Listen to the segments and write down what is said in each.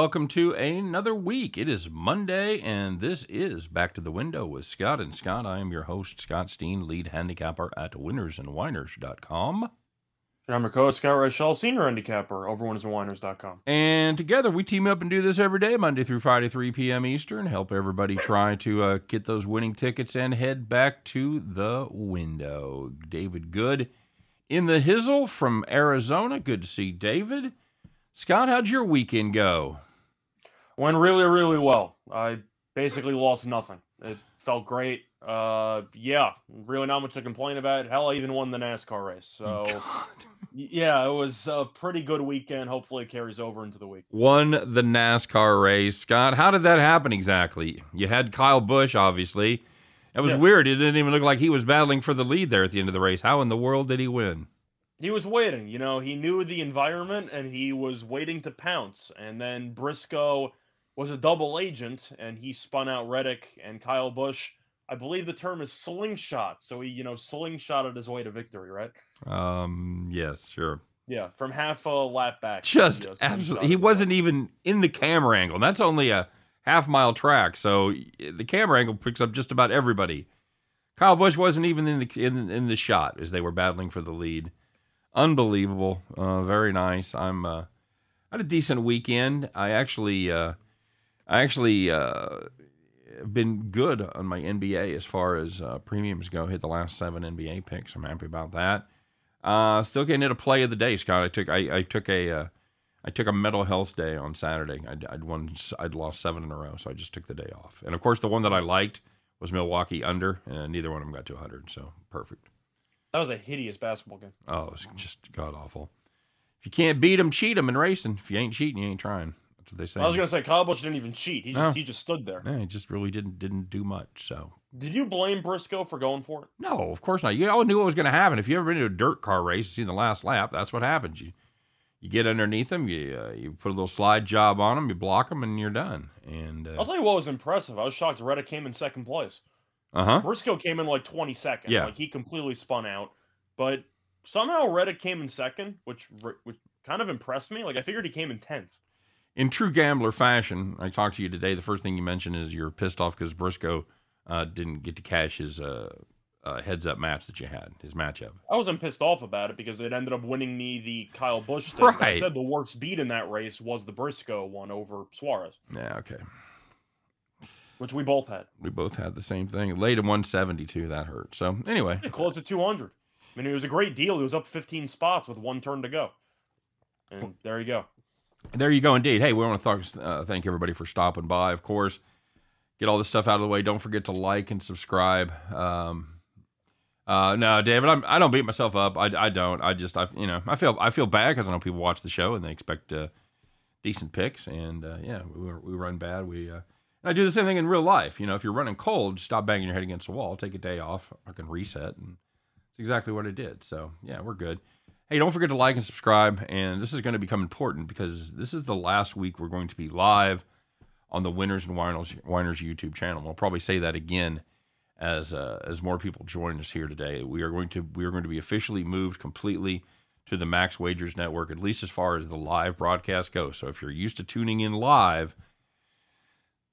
Welcome to another week. It is Monday, and this is Back to the Window with Scott and Scott. I am your host, Scott Steen, lead handicapper at winnersandwhiners.com. And I'm your co-host, Scott Reichel, senior handicapper over winnersandwhiners.com. And together we team up and do this every day, Monday through Friday, 3 p.m. Eastern. Help everybody try to uh, get those winning tickets and head back to the window. David Good in the Hizzle from Arizona. Good to see David. Scott, how'd your weekend go? Went really, really well. I basically lost nothing. It felt great. Uh, yeah, really not much to complain about. Hell, I even won the NASCAR race. So, God. yeah, it was a pretty good weekend. Hopefully, it carries over into the week. Won the NASCAR race. Scott, how did that happen exactly? You had Kyle Busch, obviously. It was Yeah. weird. It didn't even look like he was battling for the lead there at the end of the race. How in the world did he win? He was waiting. You know, he knew the environment and he was waiting to pounce. And then Briscoe was a double agent and he spun out Reddick and Kyle Busch. I believe the term is slingshot. So he, you know, slingshotted his way to victory, right? Um, yes, sure. Yeah, from half a lap back. Just you know, absolutely. He wasn't even in the camera angle. And that's only a half mile track, so the camera angle picks up just about everybody. Kyle Busch wasn't even in the in, in the shot as they were battling for the lead. Unbelievable. Uh, very nice. I'm uh, I had a decent weekend. I actually uh, I actually uh, have been good on my NBA as far as uh, premiums go. Hit the last seven NBA picks. I'm happy about that. Uh, still getting it a play of the day, Scott. I took I, I took a uh, I took a mental health day on Saturday. I'd, I'd won I'd lost seven in a row, so I just took the day off. And of course, the one that I liked was Milwaukee under, and neither one of them got to 100, so perfect. That was a hideous basketball game. Oh, it was just god awful. If you can't beat them, cheat them in racing. If you ain't cheating, you ain't trying. What they say. I was gonna say Kyle Busch didn't even cheat. He just No. he just stood there. Yeah, it just really didn't didn't do much. So Did you blame Briscoe for going for it? no, of course not. You all knew what was going to happen. If you ever been to a dirt car race, seen the last lap, that's what happens. You you get underneath them, you uh, you put a little slide job on them, you block them, and you're done. And I'll uh tell you what was impressive. I was shocked Reddick came in second place. huh, Briscoe came in like 22nd. Yeah. Like he completely spun out. But somehow Reddick came in second, which which kind of impressed me. Like I figured he came in 10th. In true gambler fashion, I talked to you today. The first thing you mentioned is you're pissed off because Briscoe uh, didn't get to cash his uh, uh, heads up match that you had, his matchup. I wasn't pissed off about it because it ended up winning me the Kyle Busch thing. But I said the worst beat in that race was the Briscoe one over Suarez, Yeah, okay. which we both had. We both had the same thing. Late in 172, that hurt. So anyway, Yeah, close to 200. I mean, it was a great deal. It was up 15 spots with one turn to go. And there you go. There you go. Indeed. Hey, we want to thank, uh, thank everybody for stopping by. Of course, get all this stuff out of the way. Don't forget to like and subscribe. Um, uh, no, David, I'm, I don't beat myself up. I, I don't. I just, I, you know, I feel, I feel bad because I know people watch the show and they expect uh, decent picks, and uh, yeah, we, we run bad. We, uh, and I do the same thing in real life. You know, if you're running cold, stop banging your head against the wall, take a day off, I can reset, and it's exactly what I did. So yeah, we're good. Hey, don't forget to like and subscribe. And this is going to become important because this is the last week we're going to be live on the Winners and Whiners, Whiners YouTube channel. We'll probably say that again as uh, as more people join us here today. We are going to we are going to be officially moved completely to the Max Wagers Network, at least as far as the live broadcast goes. So if you're used to tuning in live,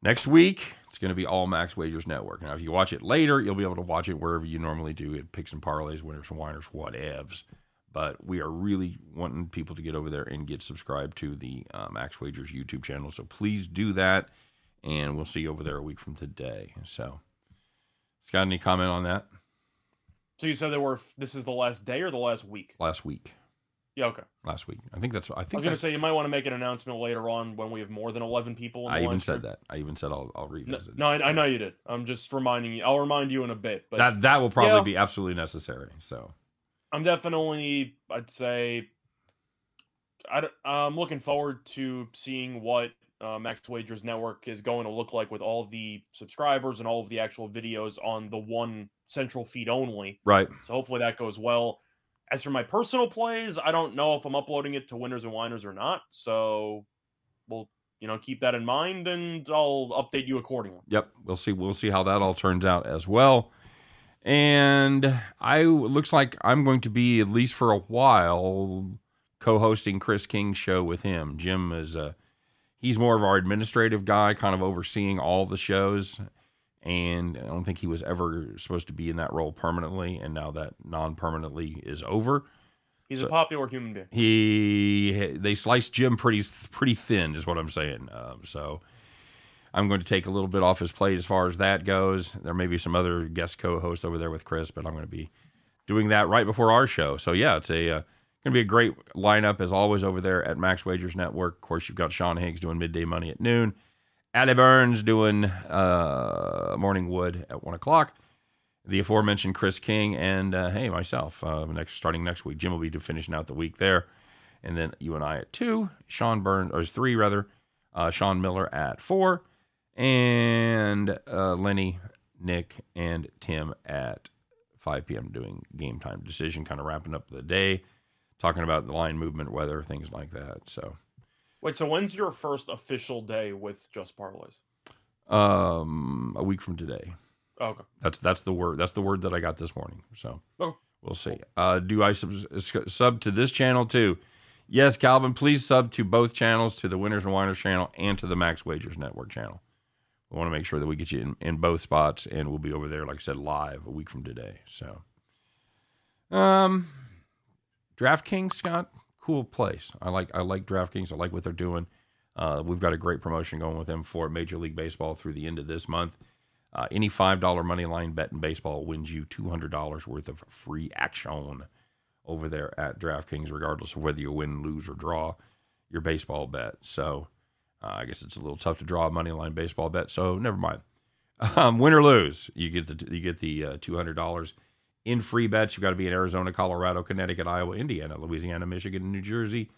next week it's going to be all Max Wagers Network. Now, if you watch it later, you'll be able to watch it wherever you normally do it, picks and parlays, winners and whiners, whatevs. But we are really wanting people to get over there and get subscribed to the uh, Max Wagers YouTube channel. So please do that, and we'll see you over there a week from today. So, Scott, any comment on that? So you said there were, this is the last day or the last week? Last week, Yeah, okay. last week. I think that's. I think. I was going to say you might want to make an announcement later on when we have more than 11 people. In I even said stream. that. I even said I'll, I'll No, revisit. no I, I know you did. I'm just reminding you. I'll remind you in a bit. But that that will probably Yeah. be absolutely necessary. So I'm definitely, I'd say, I, I'm looking forward to seeing what uh, Max Wagers Network is going to look like with all the subscribers and all of the actual videos on the one central feed only. right, So hopefully that goes well. As for my personal plays, I don't know if I'm uploading it to Winners and Whiners or not. So we'll, you know, keep that in mind and I'll update you accordingly. Yep, we'll see. We'll see how that all turns out as well. And I looks like I'm going to be at least for a while co-hosting Chris King's show with him. Jim is a he's more of our administrative guy, kind of overseeing all the shows. And I don't think he was ever supposed to be in that role permanently. And now that non-permanently is over, He's So- a popular human being. he they sliced Jim pretty pretty thin, is what I'm saying. Um, so I'm going to take a little bit off his plate as far as that goes. There may be some other guest co-hosts over there with Chris, but I'm going to be doing that right before our show. So yeah, it's a uh, going to be a great lineup as always over there at Max Wagers Network. Of course, you've got Sean Higgs doing midday money at noon, Ali Burns doing uh, morning wood at one o'clock. The aforementioned Chris King and uh, hey myself uh, next starting next week. Jim will be finishing out the week there, and then you and I at two. Sean Burns or three rather. Uh, Sean Miller at four, and uh, Lenny, Nick, and Tim at 5 p.m. doing game time decision, kind of wrapping up the day, talking about the line movement, weather, things like that. So, Wait, so when's your first official day with Just Parlays? um, a week from today. Oh, okay. That's that's the word. That's the word that I got this morning. So Okay. we'll see. Uh, do I sub, sub to this channel too? Yes, Calvin. Please sub to both channels, to the Winners and Whiners channel and to the Max Wagers Network channel. We want to make sure that we get you in, in both spots, and we'll be over there, like I said, live a week from today. So, um, DraftKings, Scott, cool place. I like I like DraftKings. I like what they're doing. Uh, we've got a great promotion going with them for Major League Baseball through the end of this month. Uh, any five dollar money line bet in baseball wins you two hundred dollars worth of free action over there at DraftKings, regardless of whether you win, lose, or draw your baseball bet. So uh, I guess it's a little tough to draw a money line baseball bet. So never mind. Um, win or lose, you get the you get the uh, two hundred dollars in free bets. You've got to be in Arizona, Colorado, Connecticut, Iowa, Indiana, Louisiana, Michigan, New Jersey,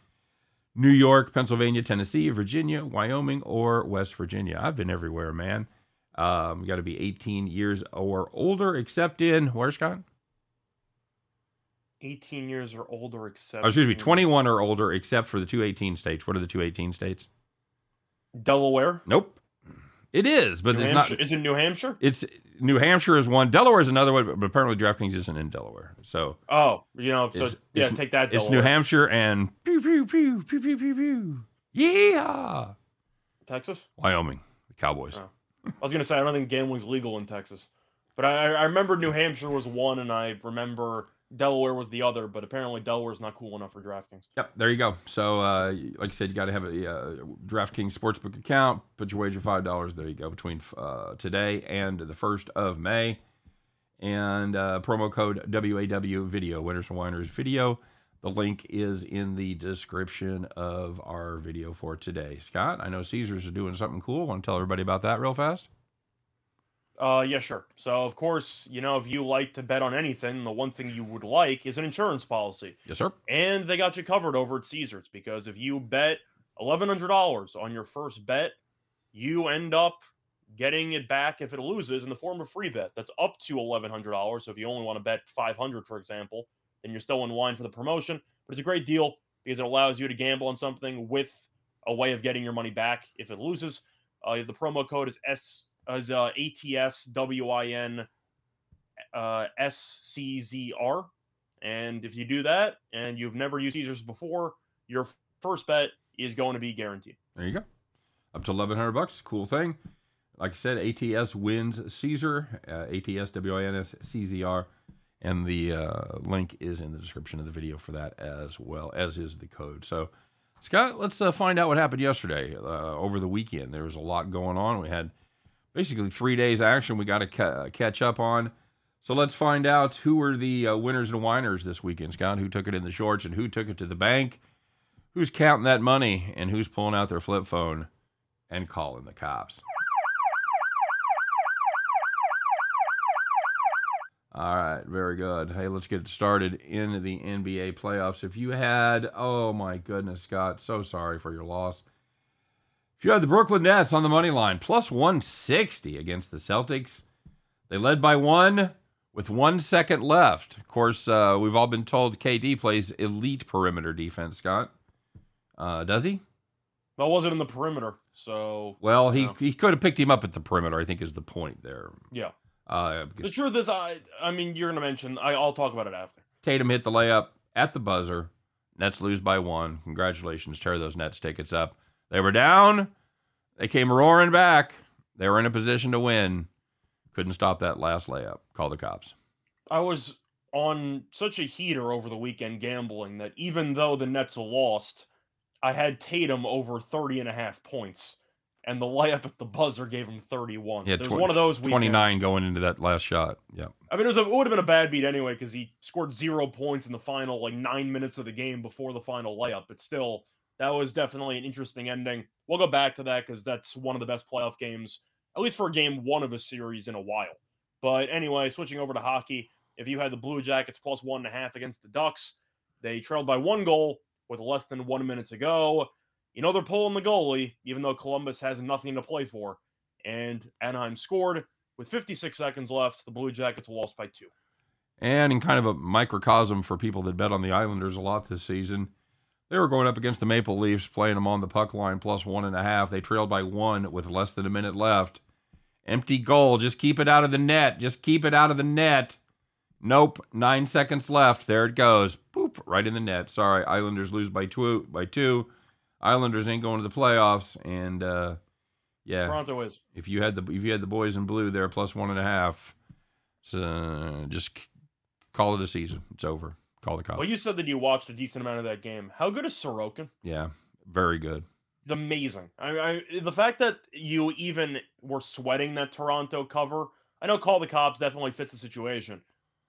New York, Pennsylvania, Tennessee, Virginia, Wyoming, or West Virginia. I've been everywhere, man. Um, you got to be 18 years or older, except in where, Scott? 18 years or older, except Oh, excuse me, 21 or older, except for the 218 states. What are the 218 states? Delaware. Nope. It is, but New it's Hampshire. not. Is it New Hampshire? It's New Hampshire is one. Delaware is another one, but apparently DraftKings isn't in Delaware. So Oh, you know, so yeah, it's- take that. it's New Hampshire and pew pew pew pew pew pew pew. Yeah, Texas. Wyoming, the Cowboys. Oh. I was gonna say I don't think gambling's legal in Texas, but I, I remember New Hampshire was one, and I remember Delaware was the other. But apparently Delaware's not cool enough for DraftKings. Yep, there you go. So, uh, like I said, you got to have a uh, DraftKings sportsbook account. Put your wager five dollars. There you go. Between uh, today and the first of May, and uh, promo code WAW Video Winners and Whiners Video. The link is in the description of our video for today. Scott, I know Caesars is doing something cool. Want to tell everybody about that real fast? Uh, yeah, sure. So of course, you know, if you like to bet on anything, the one thing you would like is an insurance policy, Yes, sir. and they got you covered over at Caesars because if you bet eleven hundred dollars on your first bet, you end up getting it back if it loses in the form of free bet. That's up to eleven hundred dollars. So if you only want to bet five hundred, for example, then you're still in line for the promotion. But it's a great deal because it allows you to gamble on something with a way of getting your money back if it loses. Uh, the promo code is S as uh, ATSWIN uh, SCZR. And if you do that and you've never used Caesars before, your first bet is going to be guaranteed. There you go. Up to eleven hundred bucks. Cool thing. Like I said, ATS wins Caesar. Uh, ATS WINS CZR, and the uh, link is in the description of the video for that as well as is the code. So, Scott, let's uh, find out what happened yesterday uh, over the weekend. There was a lot going on. We had basically three days action. We got to ca- catch up on. So let's find out who were the uh, winners and whiners this weekend, Scott. Who took it in the shorts and who took it to the bank? Who's counting that money and who's pulling out their flip phone and calling the cops? All right, very good. Hey, let's get started in the NBA playoffs. If you had, oh my goodness, Scott, so sorry for your loss. If you had the Brooklyn Nets on the money line, plus 160 against the Celtics, they led by one with one second left. Of course, uh, we've all been told KD plays elite perimeter defense, Scott. Uh, does he? That wasn't in the perimeter, so Well, he, No. he could have picked him up at the perimeter, I think is the point there. yeah. Uh, The truth is, I I mean, you're gonna mention. I, I'll talk about it after. Tatum hit the layup at the buzzer, Nets lose by one. Congratulations. Tear those Nets tickets up. They were down. They came roaring back. They were in a position to win. Couldn't stop that last layup. Call the cops. I was on such a heater over the weekend gambling that even though the Nets lost, I had Tatum over 30 and a half points. And the layup at the buzzer gave him 31. Yeah, so it was one of those weekends. 29 going into that last shot. Yeah. I mean, it, was a, it would have been a bad beat anyway because he scored zero points in the final like nine minutes of the game before the final layup. But still, that was definitely an interesting ending. We'll go back to that because that's one of the best playoff games, at least for a game one of a series in a while. But anyway, switching over to hockey, if you had the Blue Jackets plus one and a half against the Ducks, they trailed by one goal with less than one minute to go. You know they're pulling the goalie, even though Columbus has nothing to play for. And Anaheim scored with 56 seconds left. The Blue Jackets lost by two. And in kind of a microcosm for people that bet on the Islanders a lot this season, they were going up against the Maple Leafs, playing them on the puck line plus one and a half. They trailed by one with less than a minute left. Empty goal. Just keep it out of the net. Just keep it out of the net. Nope. Nine seconds left. There it goes. Boop. Right in the net. Sorry. Islanders lose by two. By two. Islanders ain't going to the playoffs. And uh, yeah, Toronto is. if you had the if you had the boys in blue there plus one and a half, so just call it a season. It's over. Call the cops. Well, you said that you watched a decent amount of that game. How good is Sorokin? yeah, very good. It's amazing. I, I the fact that you even were sweating that Toronto cover. I know call the cops definitely fits the situation.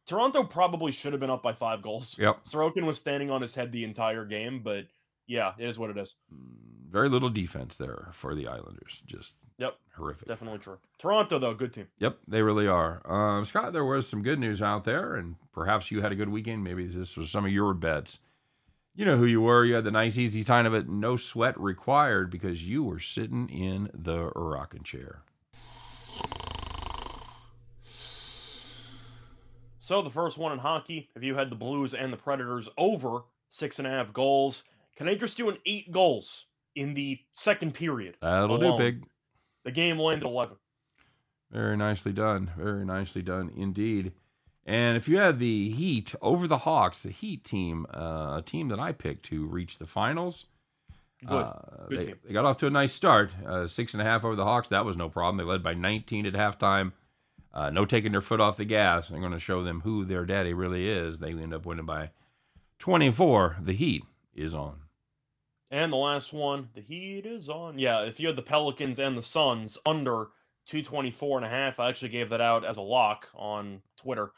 Toronto probably should have been up by five goals. Yep. Sorokin was standing on his head the entire game, but yeah, it is what it is. Mm, Very little defense there for the Islanders. Just Yep. horrific. Definitely true. Toronto though, good team. Yep, they really are. Um, Scott, there was some good news out there, and perhaps you had a good weekend. Maybe this was some of your bets. You know who you were. You had the nice, easy time of it, no sweat required because you were sitting in the rocking chair. So the first one in hockey, if you had the Blues and the Predators over six and a half goals, can I interest you in eight goals in the second period? That'll Alone. do, big. The game landed eleven. Very nicely done. Very nicely done indeed. And if you had the Heat over the Hawks, the Heat team, uh, a team that I picked to reach the finals, Good. uh, Good they, team. they got off to a nice start. Uh, six and a half over the Hawks. That was no problem. They led by 19 at halftime. Uh, no taking their foot off the gas. I'm going to show them who their daddy really is. They end up winning by 24. The Heat is on. And the last one, the heat is on. Yeah, if you had the Pelicans and the Suns under 224 and a half, I actually gave that out as a lock on Twitter.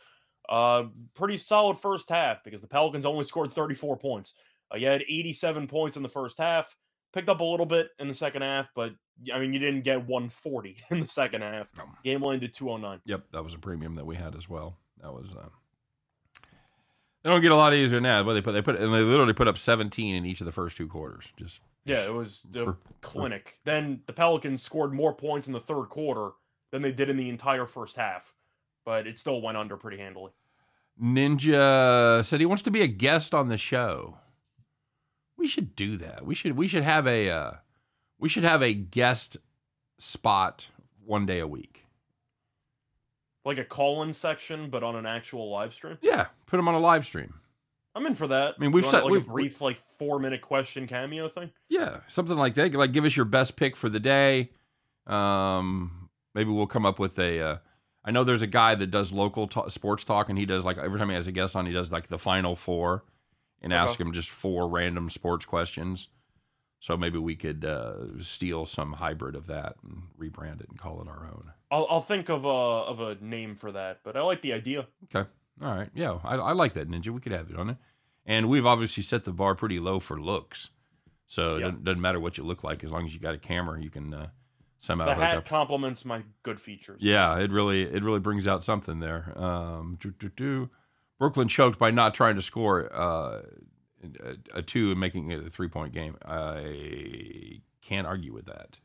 Uh pretty solid first half because the Pelicans only scored 34 points. Uh, you had 87 points in the first half, picked up a little bit in the second half, but I mean you didn't get 140 in the second half. No. Game landed 209. Yep, that was a premium that we had as well. That was. Uh, they don't get a lot easier now, but they put they put and they literally put up 17 in each of the first two quarters. Just Yeah, it was a For- clinic. Then the Pelicans scored more points in the third quarter than they did in the entire first half, but it still went under pretty handily. Ninja said he wants to be a guest on the show. We should do that. We should we should have a uh, we should have a guest spot one day a week. Like a call-in section, but on an actual live stream. Yeah, put them on a live stream. I'm in for that. I mean, we've said- like we've- a brief, like four-minute question cameo thing. Yeah, something like that. Like, give us your best pick for the day. Um, maybe we'll come up with a. Uh, I know there's a guy that does local ta- sports talk, and he does like every time he has a guest on, he does like the final four, and ask him just four random sports questions. So maybe we could uh, steal some hybrid of that and rebrand it and call it our own. I'll, I'll think of a of a name for that, but I like the idea. Okay. All right. Yeah, I, I like that ninja. We could have it on it, and we've obviously set the bar pretty low for looks. So it Yeah. doesn't, doesn't matter what you look like as long as you got a camera, you can uh, somehow The hat complements my good features. Yeah, it really it really brings out something there. Um. Brooklyn choked by not trying to score uh, a, a two and making it a three point game. I can't argue with that.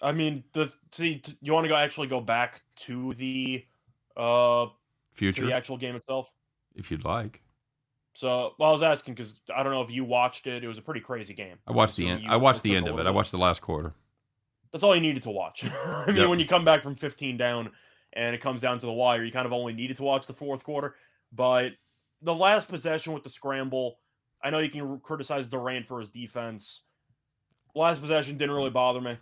I mean, the see, you want to go actually go back to the uh Future, the actual game itself. if you'd like. So, well, I was asking because I don't know if you watched it. It was a pretty crazy game. I watched the end. I watched the end of it. I watched the last quarter. That's all you needed to watch. I mean, Yep. when you come back from 15 down and it comes down to the wire, you kind of only needed to watch the fourth quarter. But the last possession with the scramble, I know you can criticize Durant for his defense. Last possession didn't really bother me.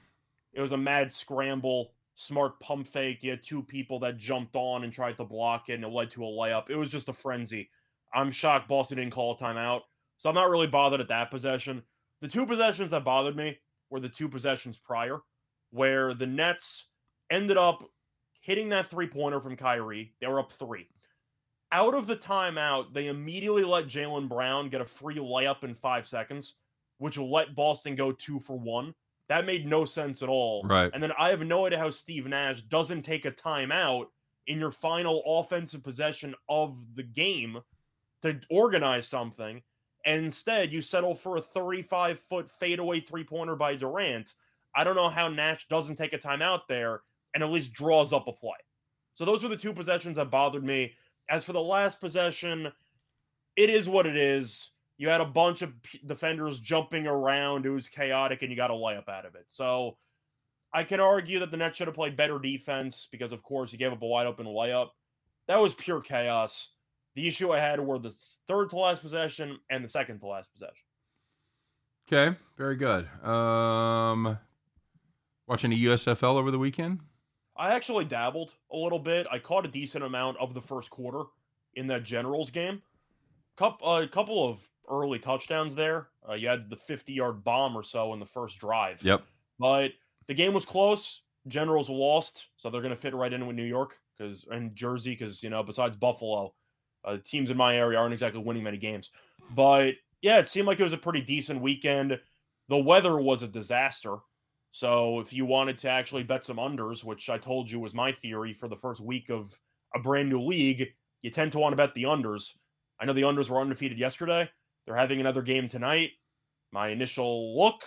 It was a mad scramble, smart pump fake. You had two people that jumped on and tried to block it, and it led to a layup. It was just a frenzy. I'm shocked Boston didn't call a timeout. So I'm not really bothered at that possession. The two possessions that bothered me were the two possessions prior, where the Nets ended up hitting that three pointer from Kyrie. They were up three. Out of the timeout, they immediately let Jaylen Brown get a free layup in five seconds, which will let Boston go two for one. That made no sense at all. Right. And then I have no idea how Steve Nash doesn't take a timeout in your final offensive possession of the game to organize something. And instead, you settle for a 35 foot fadeaway three pointer by Durant. I don't know how Nash doesn't take a timeout there and at least draws up a play. So those were the two possessions that bothered me. As for the last possession, it is what it is. You had a bunch of defenders jumping around. It was chaotic, and you got a layup out of it. So I can argue that the Nets should have played better defense because, of course, you gave up a wide open layup. That was pure chaos. The issue I had were the third to last possession and the second to last possession. Okay, very good. Um, watching the USFL over the weekend. I actually dabbled a little bit. I caught a decent amount of the first quarter in that Generals game. A couple of early touchdowns there. Uh, you had the 50 yard bomb or so in the first drive. Yep. But the game was close. Generals lost, so they're going to fit right in with New York because and Jersey because you know besides Buffalo, uh, teams in my area aren't exactly winning many games. But yeah, it seemed like it was a pretty decent weekend. The weather was a disaster. So if you wanted to actually bet some unders, which I told you was my theory for the first week of a brand new league, you tend to want to bet the unders. I know the unders were undefeated yesterday. They're having another game tonight. My initial look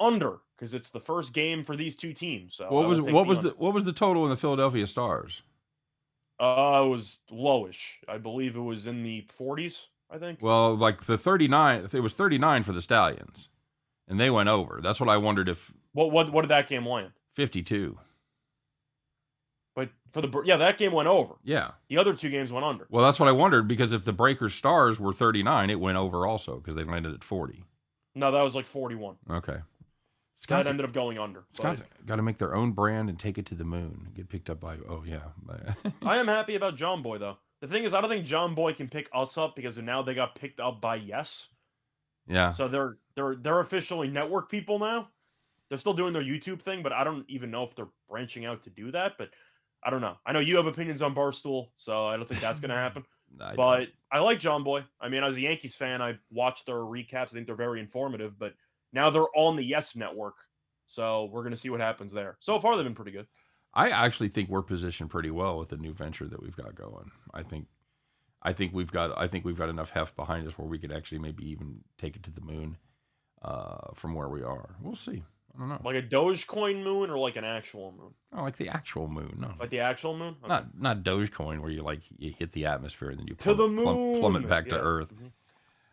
under because it's the first game for these two teams. So what was what was the what was the total in the Philadelphia Stars? Uh, it was lowish. I believe it was in the 40s. I think. Well, like the 39, it was 39 for the Stallions, and they went over. That's what I wondered if what what what did that game land? 52. But for the yeah, that game went over. Yeah. The other two games went under. Well, that's what I wondered because if the Breakers Stars were 39, it went over also because they landed at 40. No, that was like 41. Okay. Scott ended up going under. Scott's got to make their own brand and take it to the moon. Get picked up by oh yeah. I am happy about Jomboy though. The thing is, I don't think Jomboy can pick us up because now they got picked up by Yes. Yeah. So they're they're they're officially network people now. They're still doing their YouTube thing, but I don't even know if they're branching out to do that. But I don't know. I know you have opinions on Barstool, so I don't think that's going to happen. I but don't. I like Jomboy. I mean, as a Yankees fan, I watched their recaps. I think they're very informative. But now they're on the Yes Network, so we're going to see what happens there. So far, they've been pretty good. I actually think we're positioned pretty well with the new venture that we've got going. I think, I think we've got, I think we've got enough heft behind us where we could actually maybe even take it to the moon uh, from where we are. We'll see. I don't know. Like a Dogecoin moon or like an actual moon? Oh, like the actual moon. No. Like the actual moon? Okay. Not not Dogecoin where you like you hit the atmosphere and then you plum, to the moon. Plum, plummet back yeah. to Earth. Mm-hmm.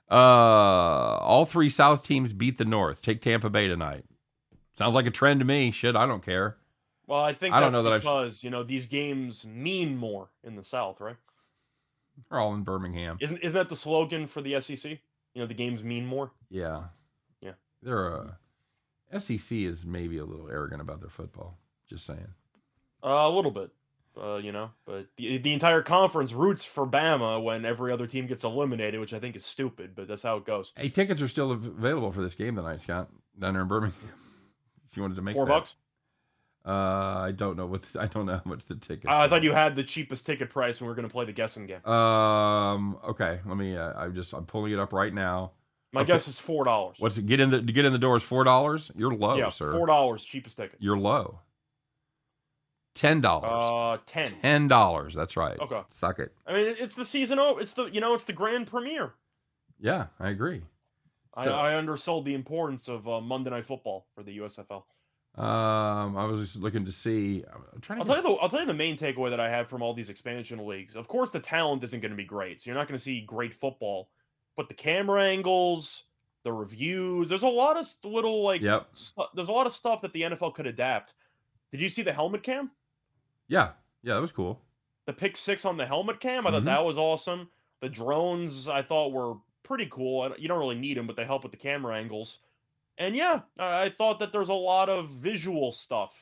Uh, all three South teams beat the North. Take Tampa Bay tonight. Sounds like a trend to me. Shit, I don't care. Well, I think I don't know that because I've... you know these games mean more in the South, right? They're all in Birmingham. Isn't isn't that the slogan for the SEC? You know, the games mean more. Yeah, yeah. They're a uh, SEC is maybe a little arrogant about their football. Just saying. Uh, a little bit, uh, you know. But the the entire conference roots for Bama when every other team gets eliminated, which I think is stupid. But that's how it goes. Hey, tickets are still available for this game tonight, Scott, down there in Birmingham. If you wanted to make four that. bucks. Uh, I don't know what I don't know how much the tickets. I thought you had the cheapest ticket price when we are going to play the guessing game. Um. Okay. Let me. Uh, I'm just. I'm pulling it up right now. My okay. guess is four dollars. What's it? Get in the get in the door is four dollars. You're low, yeah, sir. Four dollars, cheapest ticket. You're low. Ten dollars. Uh, ten. Ten dollars. That's right. Okay. Suck it. I mean, it's the season. Oh, it's the you know, it's the grand premiere. Yeah, I agree. I, I undersold the importance of uh, Monday Night Football for the USFL. Um, I was just looking to see. I'm trying to. I'll tell you the. I'll tell you the main takeaway that I have from all these expansion leagues. Of course, the talent isn't going to be great, so you're not going to see great football. But the camera angles, the reviews. There's a lot of little like yep. st- there's a lot of stuff that the NFL could adapt. Did you see the helmet cam? Yeah, yeah, that was cool. The pick six on the helmet cam, I mm-hmm. thought that was awesome. The drones I thought were pretty cool. You don't really need them, but they help with the camera angles. And yeah, I thought that there's a lot of visual stuff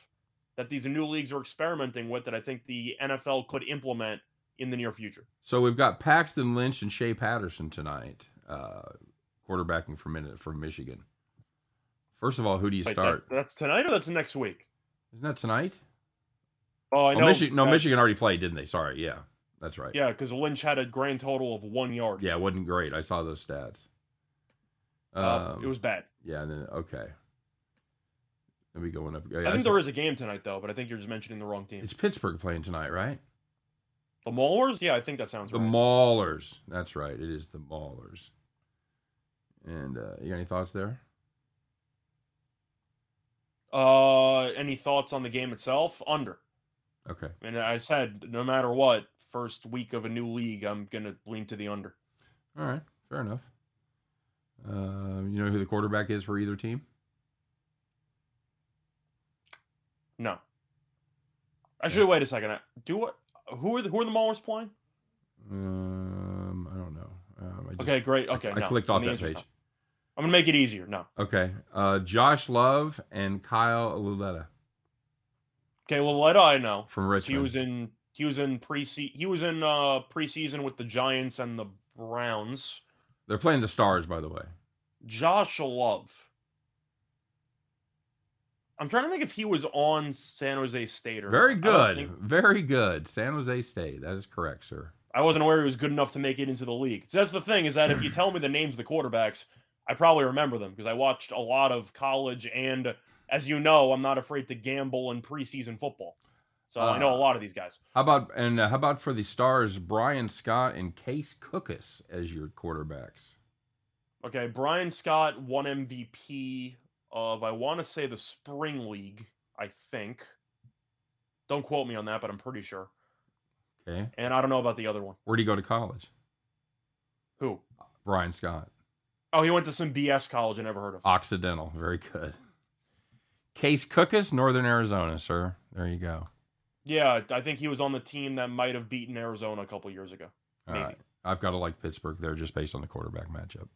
that these new leagues are experimenting with that I think the NFL could implement in the near future. So we've got Paxton Lynch and Shea Patterson tonight, uh, quarterbacking for minute from Michigan. First of all, who do you Wait, start? that- that's tonight or that's next week? Isn't that tonight? Oh, I Oh, know. Michigan, no, Michigan already played, didn't they? Sorry, yeah, that's right. Yeah, because Lynch had a grand total of one yard. Yeah, it wasn't great. I saw those stats. Uh, Um, it was bad. Yeah, and then okay. Let me go up. I think there is a game tonight though, but I think you're just mentioning the wrong team. It's Pittsburgh playing tonight, right? The Maulers? Yeah, I think that sounds The right. Maulers. That's right. It is the Maulers. And uh, you got any thoughts there? uh, any thoughts on the game itself? Under. Okay. And I said, no matter what, first week of a new league, I'm gonna lean to the under. All right. Fair enough. Uh, you know who the quarterback is for either team? No. Actually, wait a second. I- Do what? Who are the who are the Maulers playing? Um, I don't know. Um, I just, Okay, great. Okay, I no. clicked off that page. no. I'm gonna make it easier. No. Okay. Uh, Josh Love and Kyle Lauletta Okay, Lauletta, I know. from He was in he was in pre he was in uh preseason with the Giants and the Browns. They're playing the Stars, by the way. Josh Love. I'm trying to think if he was on San Jose State or Very not. I don't good. think- Very good. San Jose State. That is correct, sir. I wasn't aware he was good enough to make it into the league. So that's the thing is that if you tell me the names of the quarterbacks, I probably remember them because I watched a lot of college and as you know, I'm not afraid to gamble in preseason football. So I know a Uh, lot of these guys. How about and uh, how about for the Stars, Bryan Scott and Case Cookus as your quarterbacks? Okay, Bryan Scott won MVP of I want to say the spring league, I think. Don't quote me on that, but I'm pretty sure. Okay. And I don't know about the other one. Where do you go to college? Who? Brian Scott. Oh, he went to some BS college I never heard of. Occidental. Very good. Case Cookus, Northern Arizona, sir. There you go. Yeah, I think he was on the team that might have beaten Arizona a couple years ago. All Maybe. right. I've got to like Pittsburgh there just based on the quarterback matchup.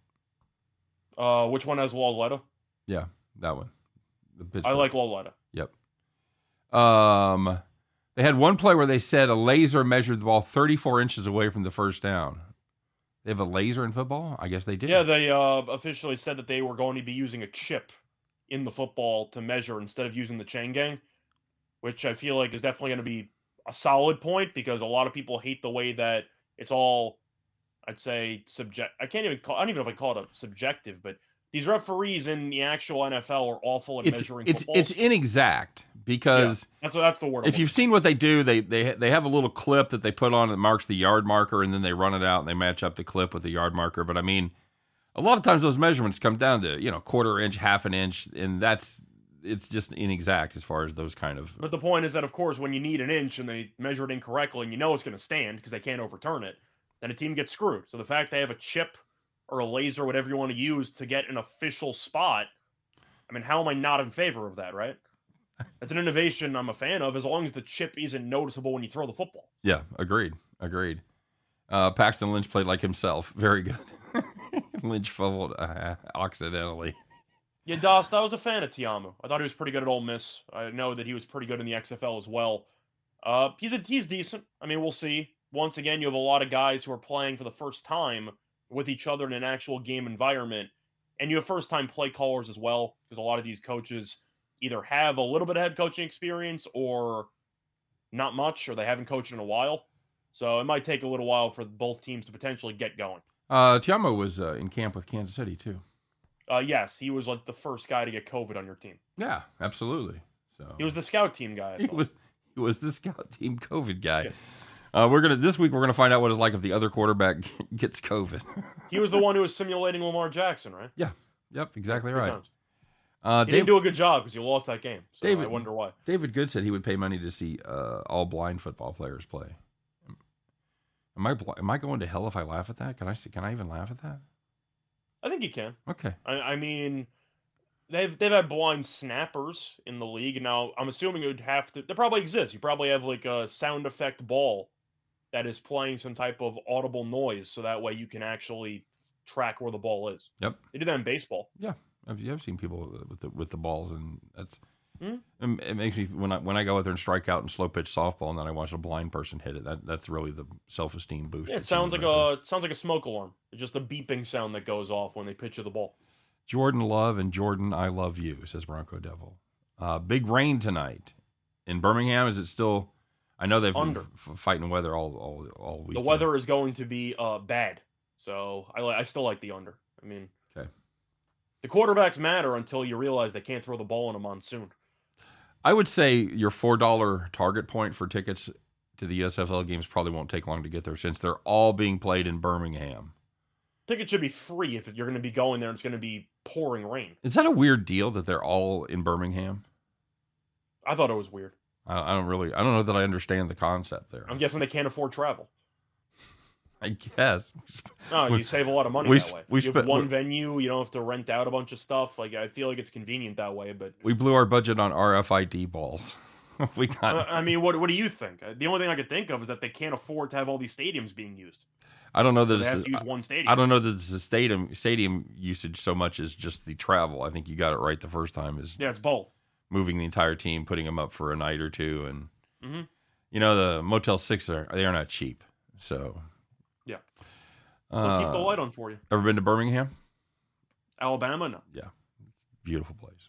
Uh, which one has Lauletta? Yeah, that one. The I like Lauletta. Yep. Um, they had one play where they said a laser measured the ball 34 inches away from the first down. They have a laser in football? I guess they did. Yeah, they uh, officially said that they were going to be using a chip in the football to measure instead of using the chain gang, which I feel like is definitely going to be a solid point because a lot of people hate the way that it's all, I'd say, subject. I can't even call. I don't even know if I call it a subjective, but these referees in the actual NFL are awful at it's measuring it's it's inexact because that's that's the word. If you've seen what they do, they they they have a little clip that they put on that marks the yard marker, and then they run it out and they match up the clip with the yard marker. But I mean, a lot of times those measurements come down to you know quarter inch, half an inch, and that's it's just inexact as far as those kind of. But the point is that, of course, when you need an inch and they measure it incorrectly and you know it's going to stand because they can't overturn it, then a team gets screwed. So the fact they have a chip or a laser, whatever you want to use, to get an official spot, I mean, how am I not in favor of that, right? That's an innovation I'm a fan of as long as the chip isn't noticeable when you throw the football. Yeah, agreed, agreed. Uh, Paxton Lynch played like himself, very good. Lynch fumbled uh, accidentally. Yeah, Dust, I was a fan of Ta'amu. I thought he was pretty good at Ole Miss. I know that he was pretty good in the XFL as well. Uh, he's a, he's decent. I mean, we'll see. Once again, you have a lot of guys who are playing for the first time with each other in an actual game environment, and you have first time play callers as well because a lot of these coaches either have a little bit of head coaching experience or not much, or they haven't coached in a while. So it might take a little while for both teams to potentially get going. Uh, Ta'amu was uh, in camp with Kansas City too. Uh, yes, he was like the first guy to get COVID on your team. Yeah, absolutely. So He was the scout team guy. I he thought. was he was the scout team COVID guy. Yeah. Uh, we're gonna this week we're gonna find out what it's like if the other quarterback gets COVID. He was the one who was simulating Lamar Jackson, right? Yeah. Yep, exactly right. Uh, didn't do a good job because you lost that game. So I David- wonder why. David Good said he would pay money to see uh, all blind football players play. Am I am I going to hell if I laugh at that? Can I see, can I even laugh at that? I think you can. Okay. I, I mean, they've they've had blind snappers in the league. Now I'm assuming it would have to. There probably exists. You probably have like a sound effect ball that is playing some type of audible noise, so that way you can actually track where the ball is. Yep. They do that in baseball. Yeah, I've, I've seen people with the with the balls, and that's Hmm. it, it makes me when I when I go out there and strike out and slow pitch softball, and then I watch a blind person hit it. That that's really the self esteem boost. Yeah, it sounds like right a it sounds like a smoke alarm. It's just a beeping sound that goes off when they pitch you the ball. Jordan Love and Jordan I love you says Bronco Devil. Uh, big rain tonight in Birmingham. Is it still? I know they've Under. been f- fighting weather all all all week. The weather is going to be uh, bad, so I I still like the under. I mean, Okay. the quarterbacks matter until you realize they can't throw the ball in a monsoon. I would say your four dollar target point for tickets to the USFL games probably won't take long to get there since they're all being played in Birmingham. Tickets should be free if you're going to be going there. and It's going to be pouring rain. Is that a weird deal that they're all in Birmingham? I thought it was weird. I, I don't really. I don't know that I understand the concept there. I'm guessing they can't afford travel. I guess. No, We- you save a lot of money we that way. we you have spent- one venue. You don't have to rent out a bunch of stuff. Like I feel like it's convenient that way. But We blew our budget on RFID balls. we got. uh, I mean, what what do you think? The only thing I could think of is that they can't afford to have all these stadiums being used. I don't know that So they it's. to use one stadium. I don't know that it's the stadium stadium usage so much as just the travel. I think you got it right the first time. Is Yeah, it's both. moving the entire team, putting them up for a night or two, and Mhm. you know the Motel Six are they are not cheap. So Yeah. uh, They'll keep the light on for you. ever been to Birmingham? Alabama, no, Yeah. Beautiful place.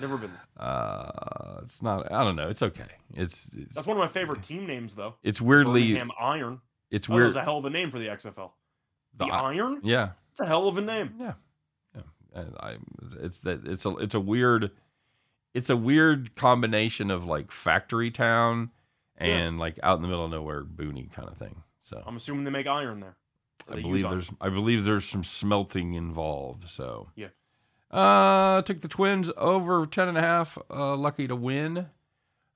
never been. there. Uh, it's not. I don't know. It's okay. It's it's That's one of my favorite team names, though. it's weirdly Birmingham Iron. it's Oh, weird. that's a hell of a name for the XFL. The, The Iron. yeah, It's a hell of a name. yeah, yeah. And I it's that it's a it's a weird it's a weird combination of like factory town and like out in the middle of nowhere boony kind of thing. So I'm assuming they make iron there. I believe there's I believe there's some smelting involved. So Yeah. Uh took the twins over ten and a half, uh lucky to win.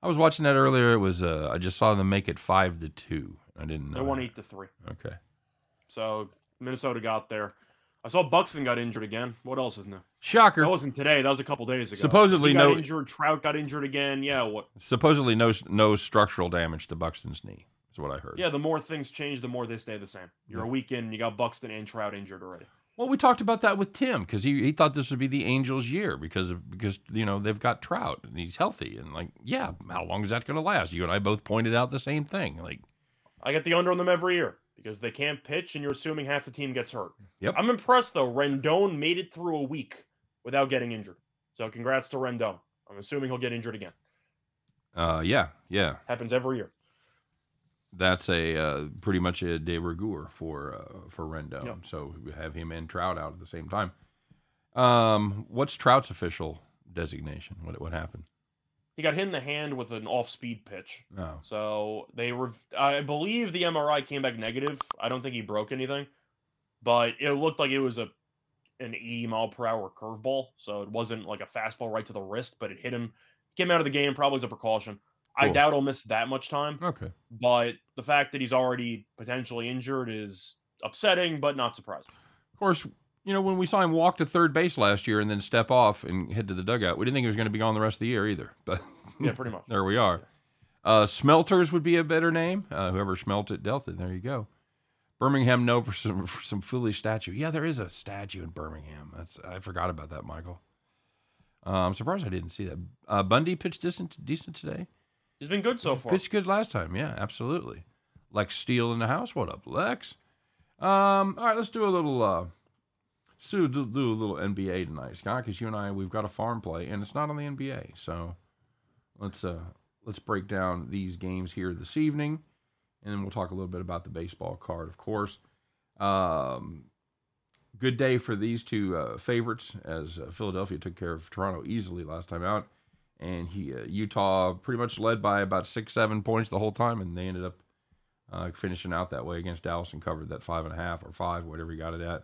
I was watching that earlier. It was uh I just saw them make it five to two. I didn't know. They won eight to three. Okay. So Minnesota got there. I saw Buxton got injured again. What else is new? Shocker. That wasn't today. That was a couple days ago. Supposedly no- injured. Trout got injured again. Yeah. What? Supposedly no no structural damage to Buxton's knee. Is what I heard. Yeah. The more things change, the more they stay the same. You're a week in, you got Buxton and Trout injured already. Well, we talked about that with Tim because he, he thought this would be the Angels' year because because you know they've got Trout and he's healthy and like yeah, how long is that going to last? You and I both pointed out the same thing. Like I get the under on them every year because they can't pitch, and you're assuming half the team gets hurt. Yep. I'm impressed though. Rendon made it through a week without getting injured. So congrats to Rendon. I'm assuming he'll get injured again. uh, yeah, yeah, Happens every year. that's a uh, pretty much a de rigueur for uh, for Rendon. Yep. So we have him and Trout out at the same time. Um, what's Trout's official designation? What what happened? He got hit in the hand with an off-speed pitch. Oh, So they I believe the MRI came back negative. I don't think he broke anything, but it looked like it was a an 80 mile per hour curveball. So it wasn't like a fastball right to the wrist, but it hit him. Came out of the game probably as a precaution. I doubt he'll miss that much time, okay. but the fact that he's already potentially injured is upsetting, but not surprising. Of course, you know when we saw him walk to third base last year and then step off and head to the dugout, we didn't think he was going to be gone the rest of the year either. But Yeah, pretty much. there we are. Uh, Smelters would be a better name. Uh, whoever smelt it dealt it. There you go. Birmingham, no for some for some foolish statue. Yeah, there is a statue in Birmingham. That's I forgot about that, Michael. Uh, I'm surprised I didn't see that. Uh, Bundy pitched decent decent today. He's been good so far. Pitched good last time. Yeah, absolutely. Lex Steele in the house. What up, Lex? Um, all right, let's do a little. Let's do, do, a little NBA tonight, Scott, because you and I we've got a farm play, and it's not on the NBA. So let's uh let's break down these games here this evening, and then we'll talk a little bit about the baseball card, of course. Um, good day for these two uh, favorites, as uh, Philadelphia took care of Toronto easily last time out and he uh, Utah pretty much led by about six seven points the whole time, and they ended up uh, finishing out that way against Dallas and covered that five and a half or five, whatever you got it at.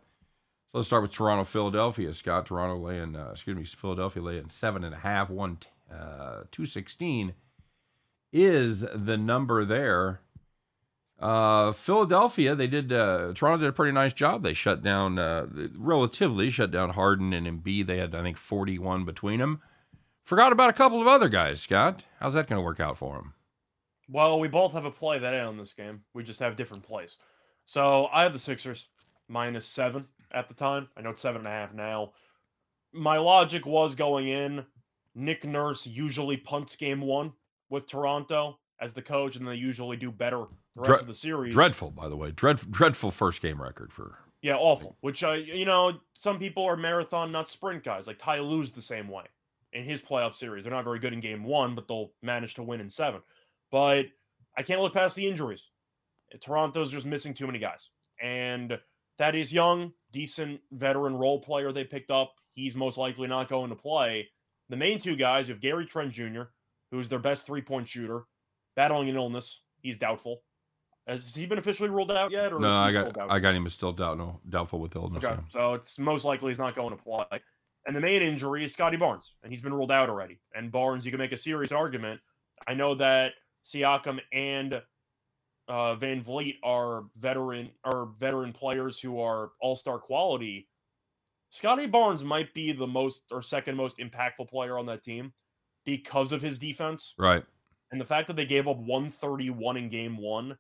So let's start with Toronto, Philadelphia. Scott Toronto laying, uh, excuse me, Philadelphia laying seven and a half, one uh, two sixteen is the number there. Uh, Philadelphia, they did. Uh, Toronto did a pretty nice job. They shut down, uh, relatively shut down Harden and Embiid. They had, I think, forty-one between them. Forgot about a couple of other guys, Scott. How's that going to work out for him? Well, we both have a play that in on this game. We just have different plays. So I have the Sixers minus seven at the time. I know it's seven and a half now. My logic was going in. Nick Nurse usually punts game one with Toronto as the coach, and they usually do better the rest Dre- of the series. Dreadful, by the way. Dread, dreadful first game record for. Yeah, awful. Which uh, you know, some people are marathon, not sprint guys. Like Ty Lue's the same way in his playoff series. They're not very good in game one, but they'll manage to win in seven. But I can't look past the injuries. Toronto's just missing too many guys. And Thaddeus Young, decent veteran role player they picked up. He's most likely not going to play. The main two guys, you have Gary Trent Jr., who's their best three point shooter, battling an illness. He's doubtful. Has he been officially ruled out yet? Or No, is he I got? I got him still doubt, no, doubtful with illness. Okay, yeah. so it's most likely he's not going to play. And the main injury is Scotty Barnes, and he's been ruled out already. And Barnes, you can make a serious argument. I know that Siakam and uh, VanVleet are veteran are veteran players who are all star quality. Scotty Barnes might be the most or second most impactful player on that team because of his defense Right. and the fact that they gave up 131 in game one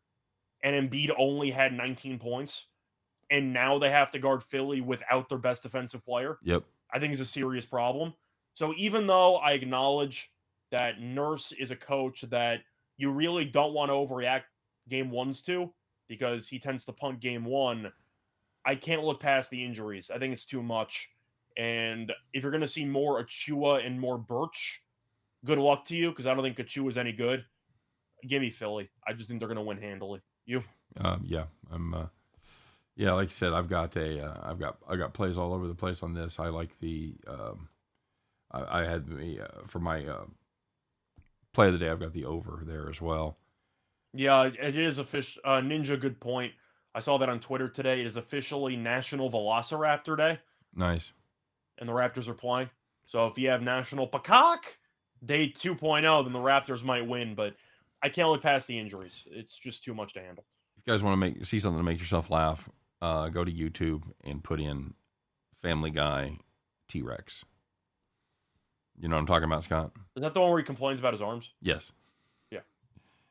and Embiid only had 19 points and now they have to guard Philly without their best defensive player, Yep. I think is a serious problem. So even though I acknowledge that Nurse is a coach that you really don't want to overreact game ones to because he tends to punt game one, I can't look past the injuries. I think it's too much. And if you're going to see more Achiuwa and more Birch, good luck to you because I don't think Achiuwa is any good. Give me Philly. I just think they're going to win handily. You? Um, yeah, I'm. Uh, yeah, like I said, I've got a, uh, I've got, I got plays all over the place on this. I like the, um, I, I had the uh, for my uh, play of the day. I've got the over there as well. Yeah, it is official. Uh, Ninja, good point. I saw that on Twitter today. It is officially National Velociraptor Day, Nice. and the Raptors are playing. So if you have National Peacock Day 2.0, then the Raptors might win. But I can't look past the injuries. It's just too much to handle. If you guys want to make see something to make yourself laugh, uh, go to YouTube and put in Family Guy T Rex. You know what I'm talking about, Scott? Is that the one where he complains about his arms? Yes.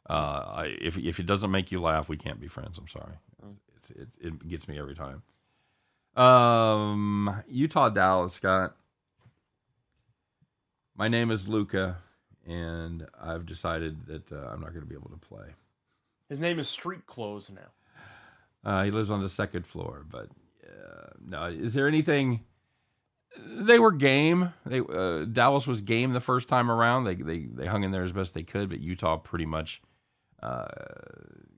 Uh, I, if if it doesn't make you laugh, we can't be friends. I'm sorry. Mm. It's, it's, it gets me every time. Um, Utah Dallas, Scott. My name is Luka, and I've decided that uh, I'm not going to be able to play. His name is Street Clothes now. Uh, he lives on the second floor, but uh, no. Is there anything? They were game. They uh, Dallas was game the first time around. They they they hung in there as best they could, but Utah pretty much uh,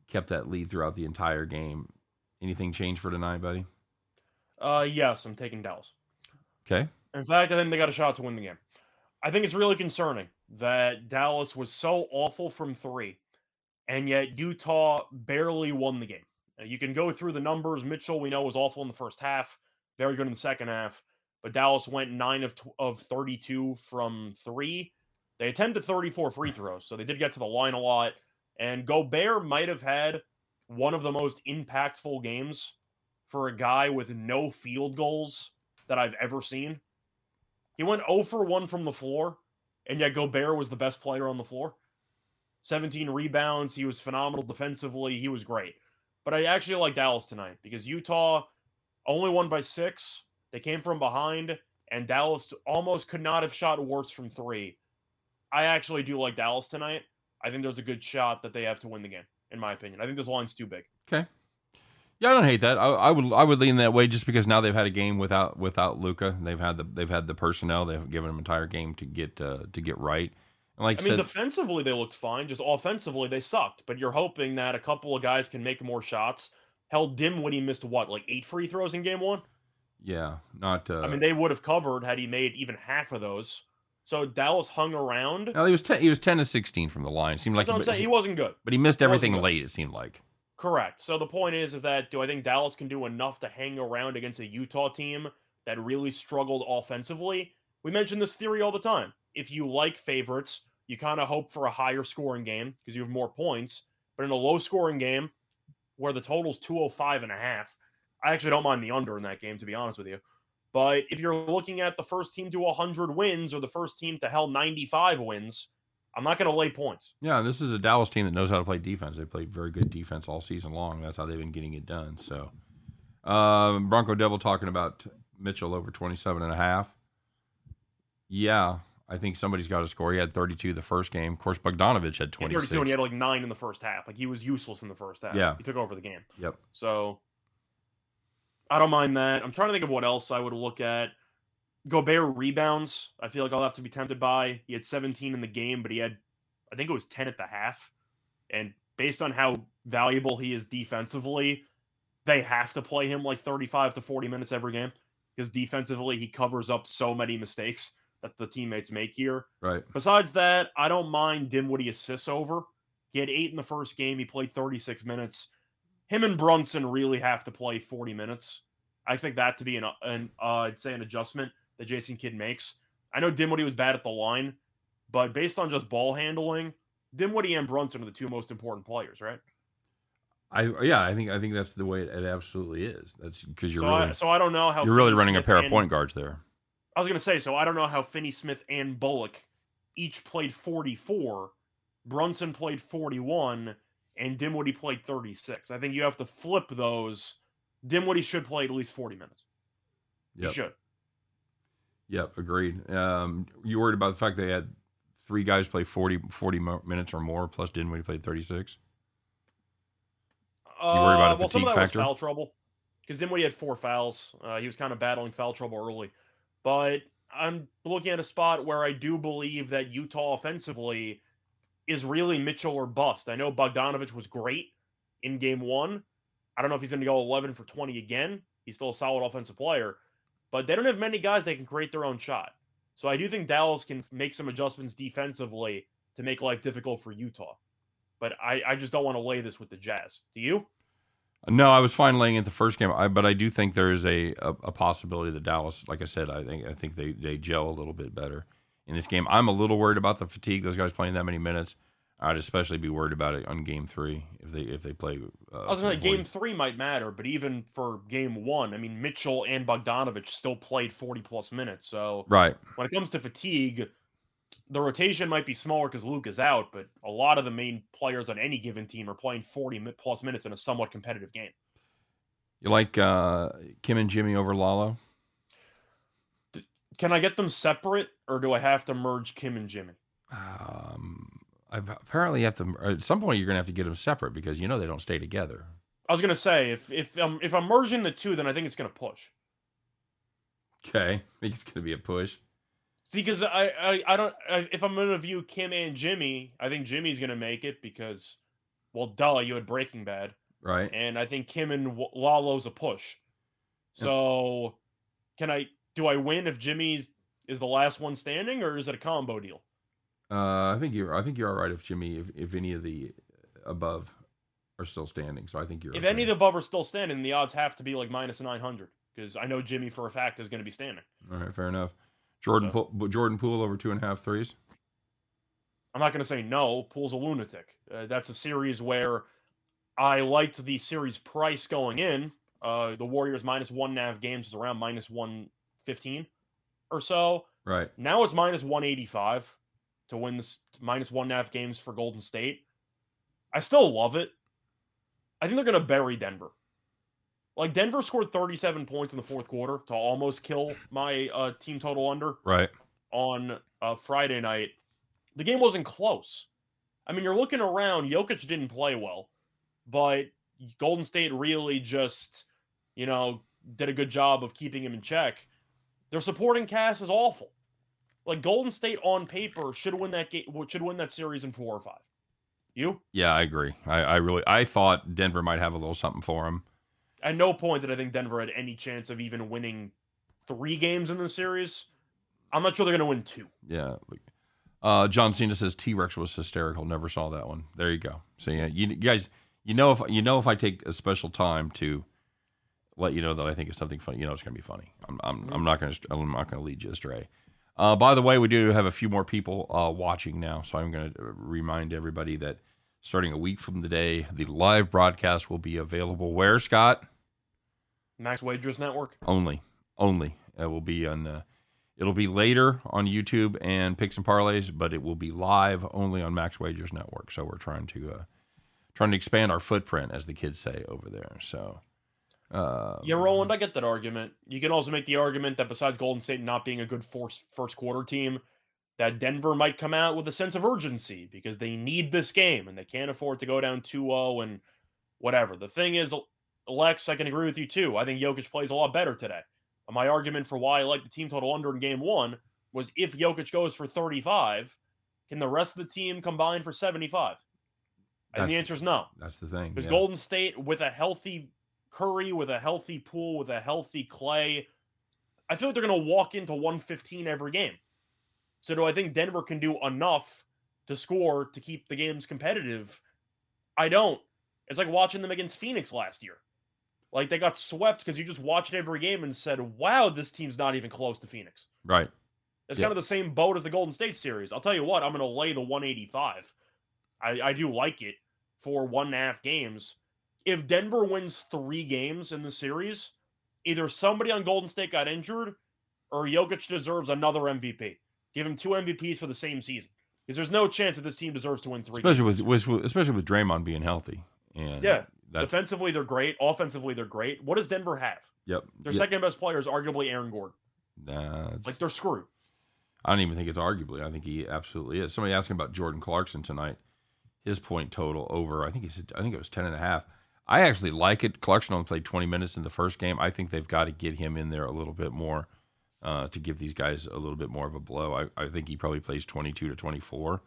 kept that lead throughout the entire game. Anything change for tonight, buddy? Uh, yes, I'm taking Dallas. Okay. In fact, I think they got a shot to win the game. I think it's really concerning that Dallas was so awful from three, and yet Utah barely won the game. You can go through the numbers. Mitchell, we know, was awful in the first half, very good in the second half. But Dallas went nine of tw- of 32 from three. They attempted 34 free throws, so they did get to the line a lot. And Gobert might have had one of the most impactful games for a guy with no field goals that I've ever seen. He went 0 for 1 from the floor, and yet Gobert was the best player on the floor. 17 rebounds. He was phenomenal defensively. He was great. But I actually like Dallas tonight because Utah only won by six. They came from behind, and Dallas almost could not have shot worse from three. I actually do like Dallas tonight. I think there's a good shot that they have to win the game, in my opinion. I think this line's too big. Okay. Yeah, I don't hate that. I, I would I would lean that way just because now they've had a game without without Luka. They've had the they've had the personnel. They've given them an entire game to get uh, to get right. And like I mean, said, defensively they looked fine. Just offensively they sucked. But you're hoping that a couple of guys can make more shots. Hell, Dinwiddie missed what, like eight free throws in game one? yeah, not. Uh, I mean, they would have covered had he made even half of those. So Dallas hung around. no, he was ten, he was ten to sixteen from the line. Seemed like, That's what I'm he, saying. He wasn't good. but he missed everything good. late. It seemed like. Correct. So the point is, is that do I think Dallas can do enough to hang around against a Utah team that really struggled offensively? We mention this theory all the time. If you like favorites, you kind of hope for a higher scoring game because you have more points. But in a low scoring game where the total's 205 and a half, I actually don't mind the under in that game, to be honest with you. But if you're looking at the first team to 100 wins or the first team to hell 95 wins, I'm not going to lay points. Yeah, this is a Dallas team that knows how to play defense. They played very good defense all season long. That's how they've been getting it done. So, um, Bronco Devil talking about Mitchell over 27 and a half. Yeah, I think somebody's got to score. He had 32 the first game. Of course, Bogdanovich had He had 32 and he had like nine in the first half. Like he was useless in the first half. Yeah. He took over the game. Yep. So I don't mind that. I'm trying to think of what else I would look at. Gobert rebounds. I feel like I'll have to be tempted by. He had 17 in the game, but he had, I think it was 10 at the half. And based on how valuable he is defensively, they have to play him like 35 to 40 minutes every game because defensively he covers up so many mistakes that the teammates make here. Right. Besides that, I don't mind Dinwiddie assists over. He had eight in the first game. He played 36 minutes. Him and Brunson really have to play 40 minutes. I expect that to be an, an uh, I'd say an adjustment that Jason Kidd makes. I know Dinwiddie was bad at the line, but based on just ball handling, Dinwiddie and Brunson are the two most important players, right? I yeah, I think I think that's the way it, it absolutely is. That's because you're so, really I, so I don't know how you're really Finney running a Smith pair of and- point guards there. I was gonna say, so I don't know how Finney Smith and Bullock each played 44. Brunson played 41, and Dinwiddie played 36. I think you have to flip those. Dinwiddie should play at least 40 minutes. Yep. He should. Yep, agreed. Um, you worried about the fact they had three guys play 40, 40 minutes or more, plus Dinwiddie played 36? You worried about a well, some of that factor? was foul trouble because Dinwiddie had four fouls. Uh, he was kind of battling foul trouble early, but I'm looking at a spot where I do believe that Utah offensively is really Mitchell or bust. I know Bogdanovich was great in game one. I don't know if he's going to go 11 for 20 again. He's still a solid offensive player, but they don't have many guys that can create their own shot. So I do think Dallas can make some adjustments defensively to make life difficult for Utah. But I, I just don't want to lay this with the Jazz. Do you? No, I was fine laying it the first game, I, but I do think there is a, a, a possibility that Dallas, like I said, I think I think they, they gel a little bit better in this game. I'm a little worried about the fatigue. Those guys playing that many minutes. I'd especially be worried about it on game three if they if they play. Uh, I was going to game three might matter, but even for game one, I mean, Mitchell and Bogdanovich still played 40 plus minutes. So right. when it comes to fatigue, the rotation might be smaller because Luke is out, but a lot of the main players on any given team are playing 40 plus minutes in a somewhat competitive game. You like uh, Kim and Jimmy over Lalo? Can I get them separate, or do I have to merge Kim and Jimmy? Um, I apparently have to. At some point, you're gonna have to get them separate because you know they don't stay together. I was gonna say if if I'm if I'm merging the two, then I think it's gonna push. Okay, I think it's gonna be a push. See, because I, I I don't I, if I'm gonna view Kim and Jimmy, I think Jimmy's gonna make it because, well, duh, you had Breaking Bad, Right. and I think Kim and W- Lalo's a push. So, can I do I win if Jimmy is the last one standing, or is it a combo deal? Uh, I think you're. I think you're all right if Jimmy, if, if any of the above are still standing. So I think you're. If okay. any of the above are still standing, the odds have to be like minus nine hundred because I know Jimmy for a fact is going to be standing. All right, fair enough. Jordan So- Poole, Jordan Poole over two and a half threes. I'm not going to say no. Poole's a lunatic. Uh, that's a series where I liked the series price going in. Uh, the Warriors minus one and a half games is around minus one fifteen or so. Right. Now it's minus one eighty five to win this minus one and a half games for Golden State. I still love it. I think they're going to bury Denver. Like Denver scored 37 points in the fourth quarter to almost kill my uh, team total under Right. on uh, Friday night, the game wasn't close. I mean, you're looking around. Jokic didn't play well, but Golden State really just, you know, did a good job of keeping him in check. Their supporting cast is awful. Like Golden State on paper should win that game. Should win that series in four or five. You? Yeah, I agree. I, I really. I thought Denver might have a little something for him. At no point did I think Denver had any chance of even winning three games in the series. I'm not sure they're going to win two. Yeah. Uh, John Cena says T Rex was hysterical. Never saw that one. There you go. So yeah, you, you guys, you know if you know if I take a special time to let you know that I think it's something funny, you know it's gonna be funny. I'm I'm, I'm not gonna I'm not gonna lead you astray. Uh, by the way, we do have a few more people uh, watching now, so I'm gonna remind everybody that starting a week from today, the live broadcast will be available. Where Scott? Max Wagers Network. Only, only. It will be on uh, It'll be later on YouTube and Picks and Parlays, but it will be live only on Max Wagers Network. So we're trying to uh, trying to expand our footprint, as the kids say over there. So uh, Yeah, Roland, I get that argument. You can also make the argument that besides Golden State not being a good force, first quarter team, that Denver might come out with a sense of urgency because they need this game and they can't afford to go down 2-0 and whatever. The thing is, Lex, I can agree with you too. I think Jokic plays a lot better today. My argument for why I like the team total under in game one was if Jokic goes for 35, can the rest of the team combine for 75? And the answer is no. that's the thing. Because yeah. Golden State with a healthy Curry, with a healthy Poole, with a healthy Clay, I feel like they're going to walk into 115 every game. So do I think Denver can do enough to score to keep the games competitive? I don't. It's like watching them against Phoenix last year. Like they got swept because you just watched every game and said, "Wow, this team's not even close to Phoenix." right. It's Yeah. kind of the same boat as the Golden State series. I'll tell you what, I'm going to lay the 185. I, I do like it for one and a half games. If Denver wins three games in the series, either somebody on Golden State got injured or Jokic deserves another MVP. Give him two MVPs for the same season. Because there's no chance that this team deserves to win three Especially games. with, with especially with Draymond being healthy. And Yeah. that's Defensively, they're great. Offensively, they're great. What does Denver have? yep. Their yeah, second best player is arguably Aaron Gordon. nah, it's- Like they're screwed. I don't even think it's arguably. I think he absolutely is. Somebody asking about Jordan Clarkson tonight. His point total over. I think he said. I think it was ten and a half. I actually like it. Clarkson only played twenty minutes in the first game. I think they've got to get him in there a little bit more uh, to give these guys a little bit more of a blow. I, I think he probably plays twenty two to twenty four.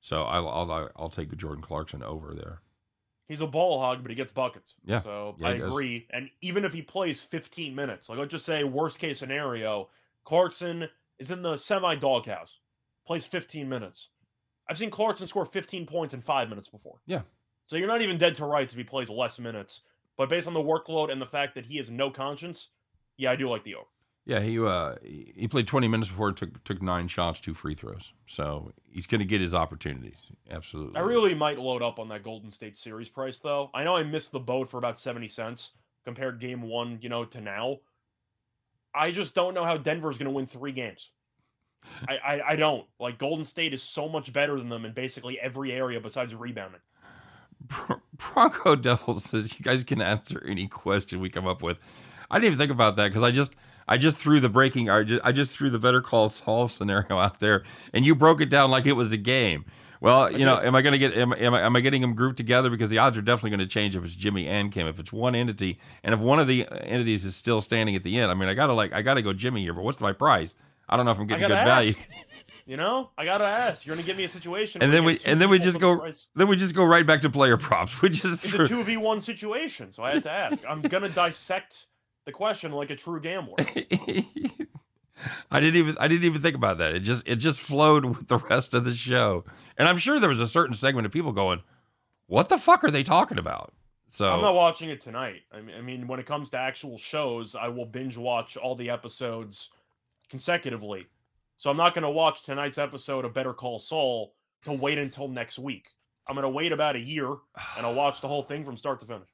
So I'll, I'll I'll take Jordan Clarkson over there. He's a ball hog, but he gets buckets. Yeah. So Yeah, I he does. agree. And even if he plays 15 minutes, like let's just say worst case scenario, Clarkson is in the semi doghouse, plays 15 minutes. I've seen Clarkson score 15 points in five minutes before. Yeah. So you're not even dead to rights if he plays less minutes. But based on the workload and the fact that he has no conscience, yeah, I do like the over. Yeah, he uh, he played 20 minutes before and took took nine shots, two free throws. So he's going to get his opportunities. Absolutely. I really might load up on that Golden State series price though. I know I missed the boat for about 70 cents compared game 1, you know, to now. I just don't know how Denver's going to win 3 games. I, I I don't. Like Golden State is so much better than them in basically every area besides rebounding. Bro- Bronco Devil says you guys can answer any question we come up with. I didn't even think about that because I just I just threw the breaking I just, I just threw the Better Call Saul scenario out there, and you broke it down like it was a game. Well, you know, am I going to get am, am I am I getting them grouped together because the odds are definitely going to change if it's Jimmy and Kim. If it's one entity, and if one of the uh, entities is still standing at the end, I mean, I gotta like I gotta go Jimmy here. But what's my price? I don't know if I'm getting good to value. You know, I got to ask. You're to give me a situation And then we and then we just go price. then we just go right back to player props. We just It's a 2v1 situation, so I had to ask. I'm to dissect the question like a true gambler. I didn't even I didn't even think about that. It just it just flowed with the rest of the show. And I'm sure there was a certain segment of people going, "What the fuck are they talking about?" So I'm not watching it tonight. I mean, I mean, when it comes to actual shows, I will binge watch all the episodes consecutively. So I'm not going to watch tonight's episode of Better Call Saul to wait until next week. I'm going to wait about a year and I'll watch the whole thing from start to finish.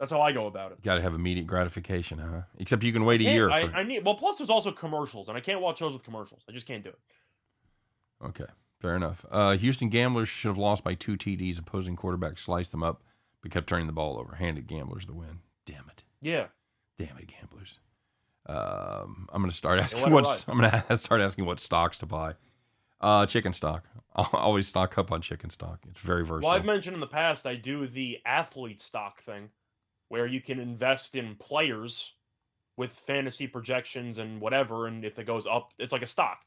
That's how I go about it. got to have immediate gratification, huh? Except you can wait a year. I, for- I need well. Plus, there's also commercials, and I can't watch shows with commercials. I just can't do it. Okay, fair enough. Uh, Houston Gamblers should have lost by two TDs. Opposing quarterback sliced them up, but kept turning the ball over. Handed Gamblers the win. Damn it. Yeah, Damn it, gamblers. Um, I'm gonna start asking what's. I'm gonna start asking what stocks to buy. Uh, chicken stock. I'll always stock up on chicken stock. It's very versatile. Well, I've mentioned in the past I do the athlete stock thing, where you can invest in players with fantasy projections and whatever, and if it goes up, it's like a stock.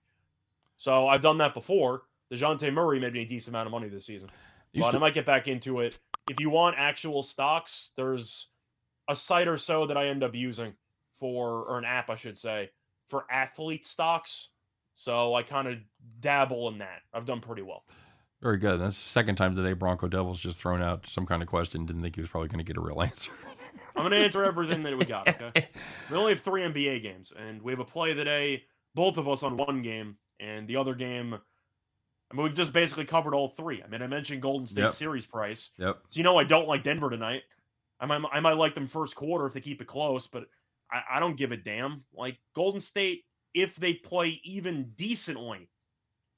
So I've done that before. Dejounte Murray made me a decent amount of money this season, Used but to- I might get back into it. If you want actual stocks, there's a site or so that I end up using for, or an app, I should say, for athlete stocks. So I kind of dabble in that. I've done pretty well. very good. That's the second time today Bronco Devils just thrown out some kind of question. Didn't think he was probably going to get a real answer. I'm going to answer everything that we got. Okay. We only have three NBA games, and we have a play today. Both of us on one game, and the other game. I mean, we've just basically covered all three. I mean, I mentioned Golden State Yep. series price, Yep. so you know I don't like Denver tonight. I might, I might like them first quarter if they keep it close, but I, I don't give a damn. Like Golden State if they play even decently,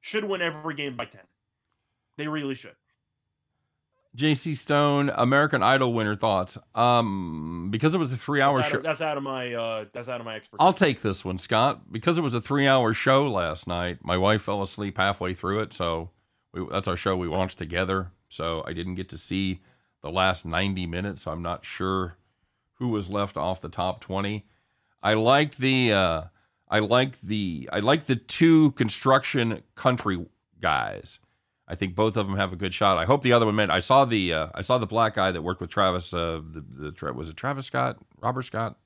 should win every game by 10. They really should. JC Stone, American Idol winner thoughts. Um, because it was a three-hour show. that's out of my uh, that's out of my expertise. I'll take this one, Scott. Because it was a three-hour show last night. My wife fell asleep halfway through it, so we, that's our show we watched together. So I didn't get to see the last ninety minutes. So I'm not sure who was left off the top twenty. I liked the uh, I liked the I liked the two construction country guys. I think both of them have a good shot. I hope the other one meant. I saw the uh, I saw the black guy that worked with Travis. Uh, the, the was it Travis Scott, Robert Scott?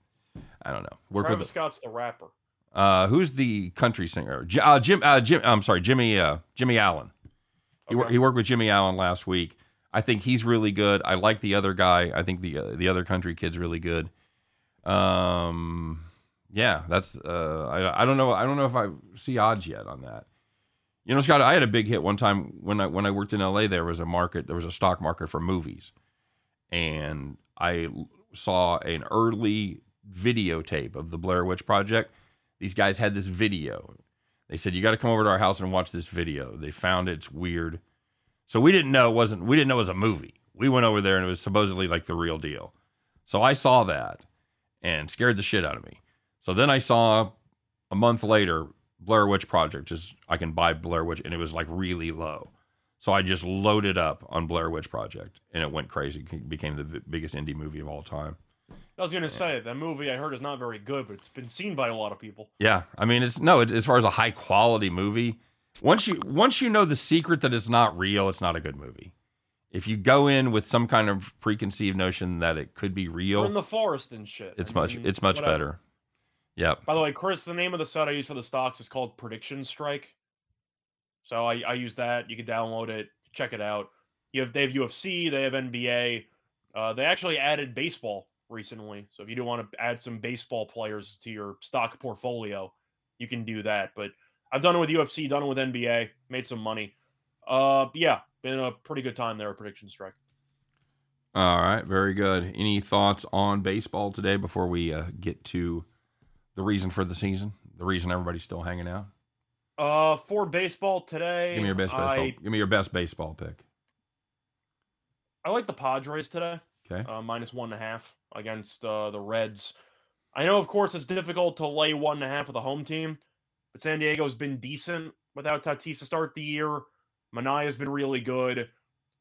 I don't know. Worked Travis with Scott's the rapper. uh, who's the country singer? J- uh, Jim. Uh, Jim. I'm sorry, Jimmy. Uh, Jimmy Allen. He, Okay. he worked with Jimmy Allen last week. I think he's really good. I like the other guy. I think the uh, the other country kid's really good. Um, yeah, that's. Uh, I I don't know. I don't know if I see odds yet on that. You know, Scott, I had a big hit one time when I when I worked in L.A. There was a market. There was a stock market for movies, and I saw an early videotape of the Blair Witch Project. These guys had this video. They said you got to come over to our house and watch this video. They found it. It's weird. So we didn't know it wasn't. We didn't know it was a movie. We went over there and it was supposedly like the real deal. So I saw that and scared the shit out of me. So then I saw a month later Blair Witch Project. Just I can buy Blair Witch, and it was like really low. So I just loaded up on Blair Witch Project, and it went crazy. It became the biggest indie movie of all time. I was gonna say that movie I heard is not very good, but it's been seen by a lot of people. Yeah, I mean, it's no. It, as far as a high quality movie, once you once you know the secret that it's not real, it's not a good movie. If you go in with some kind of preconceived notion that it could be We're real, in the forest and shit. it's I much mean, it's much whatever. better. Yep. By the way, Chris, the name of the site I use for the stocks is called Prediction Strike. So I, I use that. You can download it, check it out. You have they have UFC, they have NBA. Uh, they actually added baseball recently. So if you do want to add some baseball players to your stock portfolio, you can do that. But I've done it with UFC, done it with NBA, made some money. Uh, yeah, been a pretty good time there Prediction Strike. All right, very good. Any thoughts on baseball today before we uh, get to the reason for the season? The reason everybody's still hanging out. Uh, for baseball today, Give me your best baseball. I, Give me your best baseball pick. I like the Padres today. Okay. uh, minus one and a half against uh, the Reds. I know, of course, it's difficult to lay one and a half with a home team, but San Diego's been decent without Tatis to start the year. Manaea's been really good.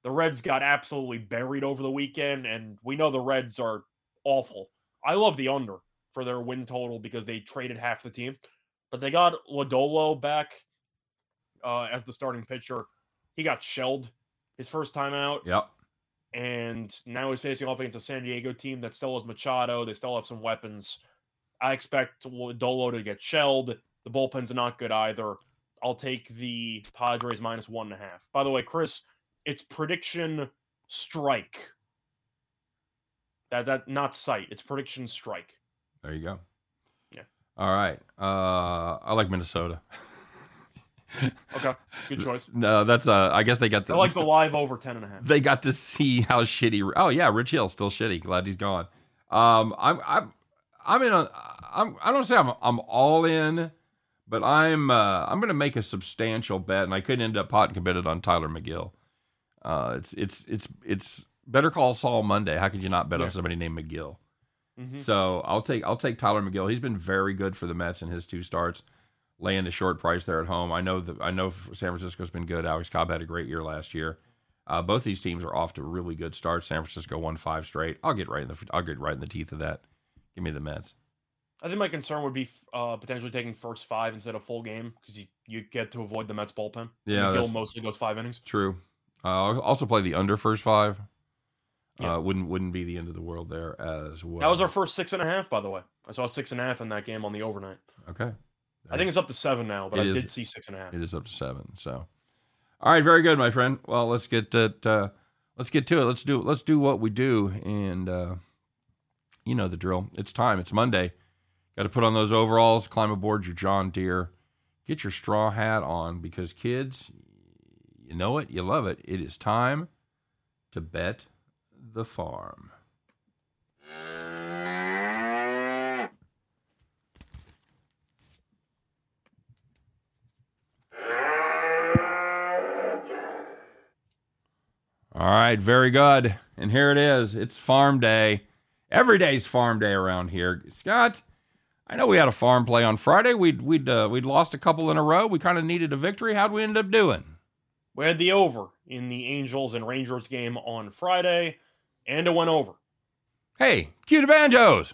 The Reds got absolutely buried over the weekend, and we know the Reds are awful. I love the under for their win total because they traded half the team, but they got Lodolo back uh, as the starting pitcher. He got shelled his first time out Yep. and now he's facing off against a San Diego team that still has Machado. They still have some weapons. I expect Dolo to get shelled. The bullpens are not good either. I'll take the Padres minus one and a half. By the way, Chris, it's prediction strike. That that not sight. It's prediction strike. There you go. Yeah. All right. Uh, I like Minnesota. Okay, good choice. No, that's uh. I guess they got the. I like the live over ten and a half. they got to see how shitty. Oh yeah, Rich Hill's still shitty. Glad he's gone. Um, I'm I'm I'm in a I'm I don't say I'm I'm all in, but I'm uh I'm gonna make a substantial bet, and I could end up hot and committed on Tyler McGill. Uh, it's it's it's it's Better Call Saul Monday. How could you not bet Yeah. on somebody named McGill? Mhm. So I'll take I'll take Tyler McGill. He's been very good for the Mets in his two starts, laying the short price there at home. I know that I know San Francisco's been good. Alex Cobb had a great year last year. Uh, both these teams are off to really good starts. San Francisco won five straight. I'll get right in the I'll get right in the teeth of that. Give me the Mets. I think my concern would be uh, potentially taking first five instead of full game because you, you get to avoid the Mets bullpen. Yeah, McGill mostly goes five innings. True. Uh, I'll also play the under first five. Yeah. Uh, wouldn't wouldn't be the end of the world there as well. That was our first six and a half, by the way. I saw six and a half in that game on the overnight. okay. I think it's up to seven now, but It I is- did see six and a half. It is up to seven. So, all right, very good, my friend. Well, let's get it. Uh, let's get to it. Let's do. Let's do what we do, and uh, you know the drill. It's time. It's Monday. Got to put on those overalls, climb aboard your John Deere, get your straw hat on because kids, you know it, you love it. It is time to bet the farm. All right, very good. And here it is. It's farm day. Every day's farm day around here. Scott, I know we had a farm play on Friday. We'd we'd uh, we'd lost a couple in a row. We kind of needed a victory. How'd we end up doing? We had the over in the Angels and Rangers game on Friday, and it went over. Hey, cue the banjos.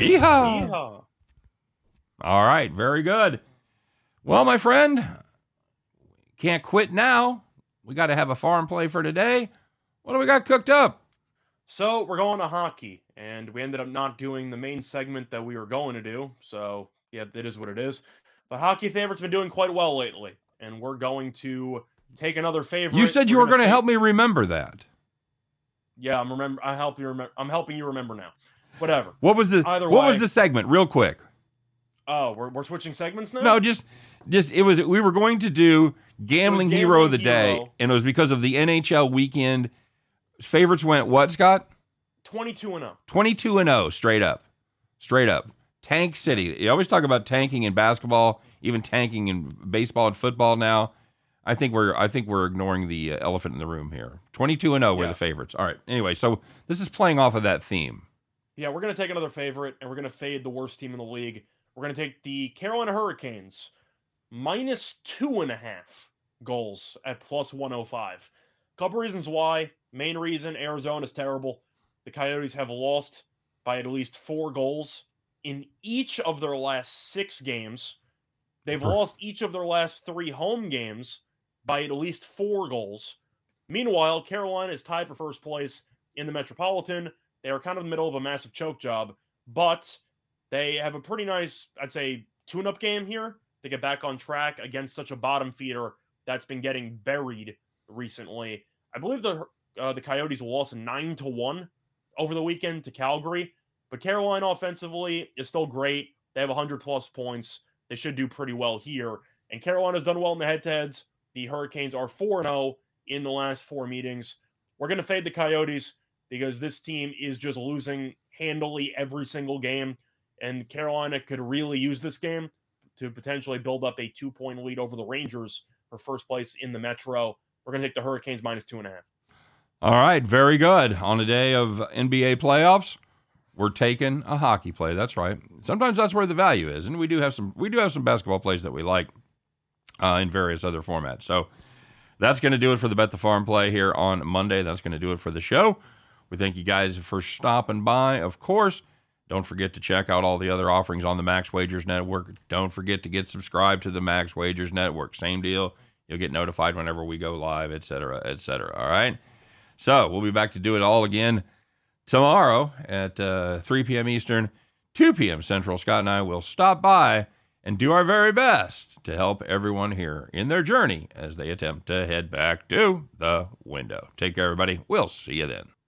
Yeehaw. Yeehaw. All right, very good. Well, my friend, can't quit now. We got to have a farm play for today. What do we got cooked up? So we're going to hockey, and we ended up not doing the main segment that we were going to do. So yeah, it is what it is. But hockey favorites been doing quite well lately, and we're going to take another favorite. You said you We're were going to help me remember that. Yeah, I'm remember. I help you remember. I'm helping you remember now. Whatever. What was the Either What was the segment? Real quick. Oh, we're, we're switching segments now. No, just just it was we were going to do gambling hero of the Gambling day, and it was because of the NHL weekend. Favorites went what, Scott? 22 and oh. 0. 22 and 0 straight up. Straight up. Tank City. You always talk about tanking in basketball, even tanking in baseball and football now. I think we're I think we're ignoring the uh, elephant in the room here. 22 and 0 were Yeah. the favorites. All right. Anyway, so this is playing off of that theme. Yeah, we're gonna take another favorite, and we're gonna fade the worst team in the league. We're gonna take the Carolina Hurricanes minus two and a half goals at plus 105. Couple reasons why. Main reason: Arizona's terrible. The Coyotes have lost by at least four goals in each of their last six games. They've lost each of their last three home games by at least four goals. Meanwhile, Carolina is tied for first place in the Metropolitan. They are kind of in the middle of a massive choke job, but they have a pretty nice, I'd say, tune up game here to get back on track against such a bottom feeder that's been getting buried recently. I believe the uh, the Coyotes lost nine to one over the weekend to Calgary, but Carolina offensively is still great. They have 100 plus points. They should do pretty well here. And Carolina's done well in the head to heads. The Hurricanes are 4 0 in the last four meetings. We're going to fade the Coyotes because this team is just losing handily every single game. And Carolina could really use this game to potentially build up a two point lead over the Rangers for first place in the Metro. We're going to take the Hurricanes minus two and a half. All right, very good. On a day of NBA playoffs, we're taking a hockey play. That's right. Sometimes that's where the value is, and we do have some we do have some basketball plays that we like uh, in various other formats. So that's going to do it for the Bet the Farm play here on Monday. That's going to do it for the show. We thank you guys for stopping by. Of course, don't forget to check out all the other offerings on the Max Wagers Network. Don't forget to get subscribed to the Max Wagers Network. Same deal. You'll get notified whenever we go live, et cetera, et cetera. All right. So we'll be back to do it all again tomorrow at uh, 3 p.m. Eastern, 2 p.m. Central. Scott and I will stop by and do our very best to help everyone here in their journey as they attempt to head back to the window. Take care, everybody. We'll see you then.